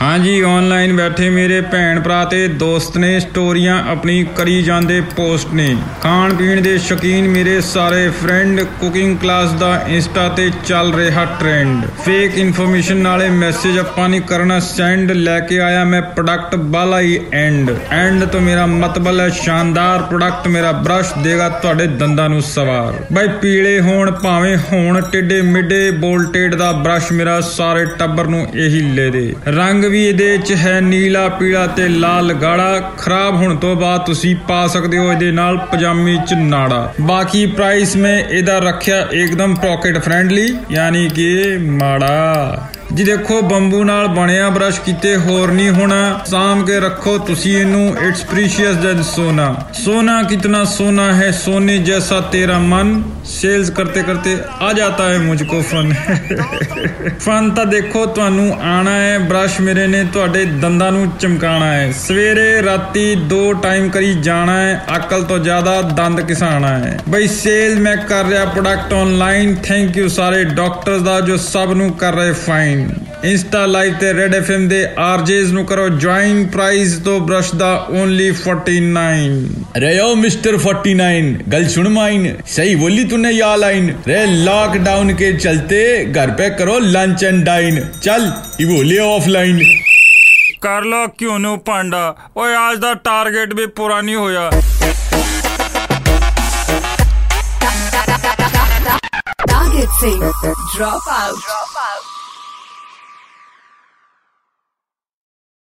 ਹਾਂਜੀ ਆਨਲਾਈਨ ਬੈਠੇ ਮੇਰੇ ਭੈਣ ਭਰਾ ਤੇ ਦੋਸਤ ਨੇ ਸਟੋਰੀਆਂ ਆਪਣੀ ਕਰੀ ਜਾਂਦੇ ਪੋਸਟ ਨੇ। ਖਾਣ ਪੀਣ ਦੇ ਸ਼ੌਕੀਨ ਮੇਰੇ ਸਾਰੇ ਫਰੈਂਡ ਕੁਕਿੰਗ ਕਲਾਸ ਦਾ ਇੰਸਟਾ ਤੇ ਚੱਲ ਰਿਹਾ ਟ੍ਰੈਂਡ ਫੇਕ ਇਨਫੋਰਮੇਸ਼ਨ ਨਾਲੇ ਮੈਸੇਜ ਆਪਾਂ ਨਹੀਂ ਕਰਨਾ ਸੈਂਡ ਲੈ ਕੇ ਆਇਆ ਮੈਂ product Bala he and and ਤੋਂ ਮੇਰਾ ਮਤਲਬ ਹੈ ਸ਼ਾਨਦਾਰ ਪ੍ਰੋਡਕਟ ਮੇਰਾ ਬ੍ਰਸ਼ ਦੇਗਾ ਤੁਹਾਡੇ ਦੰਦਾਂ ਨੂੰ ਸਵਾਰ। ਬਾਈ ਪੀਲੇ ਹੋਣ ਭਾਵੇਂ ਹੋਣ ਟਿੱਡੇ ਮਿੱਡੇ ਬੋਲਟੇਡ ਦਾ ਬ੍ਰਸ਼ ਮੇਰਾ ਸਾਰੇ ਟੱਬਰ ਨੂੰ ਇਹੀ ਲੈ ਦੇ। ਰੰਗ ਵੀ ਇਹਦੇ ਚ ਹੈ ਨੀਲਾ, ਪੀਲਾ ਤੇ ਲਾਲ ਗਾੜਾ। ਖਰਾਬ ਹੋਣ ਤੋਂ ਬਾਅਦ ਤੁਸੀਂ ਪਾ ਸਕਦੇ ਹੋ ਇਹਦੇ ਨਾਲ ਪਜਾਮੀ ਚ ਨਾੜਾ। ਬਾਕੀ ਪ੍ਰਾਈਸ ਮੈਂ ਇਹਦਾ ਰੱਖਿਆ ਇੱਕਦਮ ਪਾਕਟ ਫ੍ਰੈਂਡਲੀ ਯਾਨੀ ਕਿ ਮਾੜਾ। ਜੀ ਦੇਖੋ, ਬੰਬੂ ਨਾਲ ਬਣਿਆ ਬਰਸ਼ ਕਿਤੇ ਹੋਰ ਨਹੀਂ ਹੋਣਾ। ਸਾਮ ਕੇ ਰੱਖੋ ਤੁਸੀਂ ਇਹਨੂੰ ਇਟਸ ਪ੍ਰੀਸ਼ੀਅਸ ਦਨ ਸੋਨਾ। ਸੋਨਾ ਕਿਤਨਾ ਸੋਨਾ ਹੈ, ਸੋਨੇ ਜੈਸਾ ਤੇਰਾ ਮਨ। ਸੇਲਸ ਕਰਤੇ ਕਰਤੇ ਆ ਜਾਤਾ ਹੈ ਮੁਝਕੋ ਫਨ। ਫਨ ਤਾਂ ਦੇਖੋ, ਤੁਹਾਨੂੰ ਆਣਾ ਹੈ, ਬਰਸ਼ ਮੇਰੇ ਨੇ ਤੁਹਾਡੇ ਦੰਦਾਂ ਨੂੰ ਚਮਕਾਣਾ ਹੈ। ਸਵੇਰੇ ਰਾਤੀ ਦੋ ਟਾਈਮ ਕਰੀ ਜਾਣਾ ਹੈ, ਅਕਲ ਤੋਂ ਜ਼ਿਆਦਾ ਦੰਦ ਕਿਸਾਣਾ ਹੈ। ਬਈ ਸੇਲ ਮੈਂ ਕਰ ਰਿਹਾ ਪ੍ਰੋਡਕਟ ਆਨਲਾਈਨ ਥੈਂਕ ਯੂ ਸਾਰੇ ਡਾਕਟਰਸ ਦਾ ਜੋ ਸਭ ਨੂੰ ਕਰ ਰਹੇ ਫਾਈਨ ਇੰਸਟਾ ਲਾਈਵ ਤੇ ਰੈਡ ਐਫਐਮ ਦੇ ਆਰਜੇਸ ਨੂੰ ਕਰੋ ਜੁਆਇਨ ਪ੍ਰਾਈਸ ਤੋਂ ਬ੍ਰਸ਼ ਦਾ ਓਨਲੀ 49 अरे ओ मिस्टर 49 गल सुन माइन सही बोली तूने या लाइन रे लॉकडाउन के चलते घर पे करो लंच एंड डाइन चल ये बोले ऑफलाइन ਕਰ ਲੋ ਕਿਉਂ ਨੂੰ ਪਾਂਡਾ ਓਏ ਅੱਜ ਦਾ ਟਾਰਗੇਟ ਵੀ ਪੂਰਾ ਨਹੀਂ ਹੋਇਆ टारगेट से ड्रॉप आउट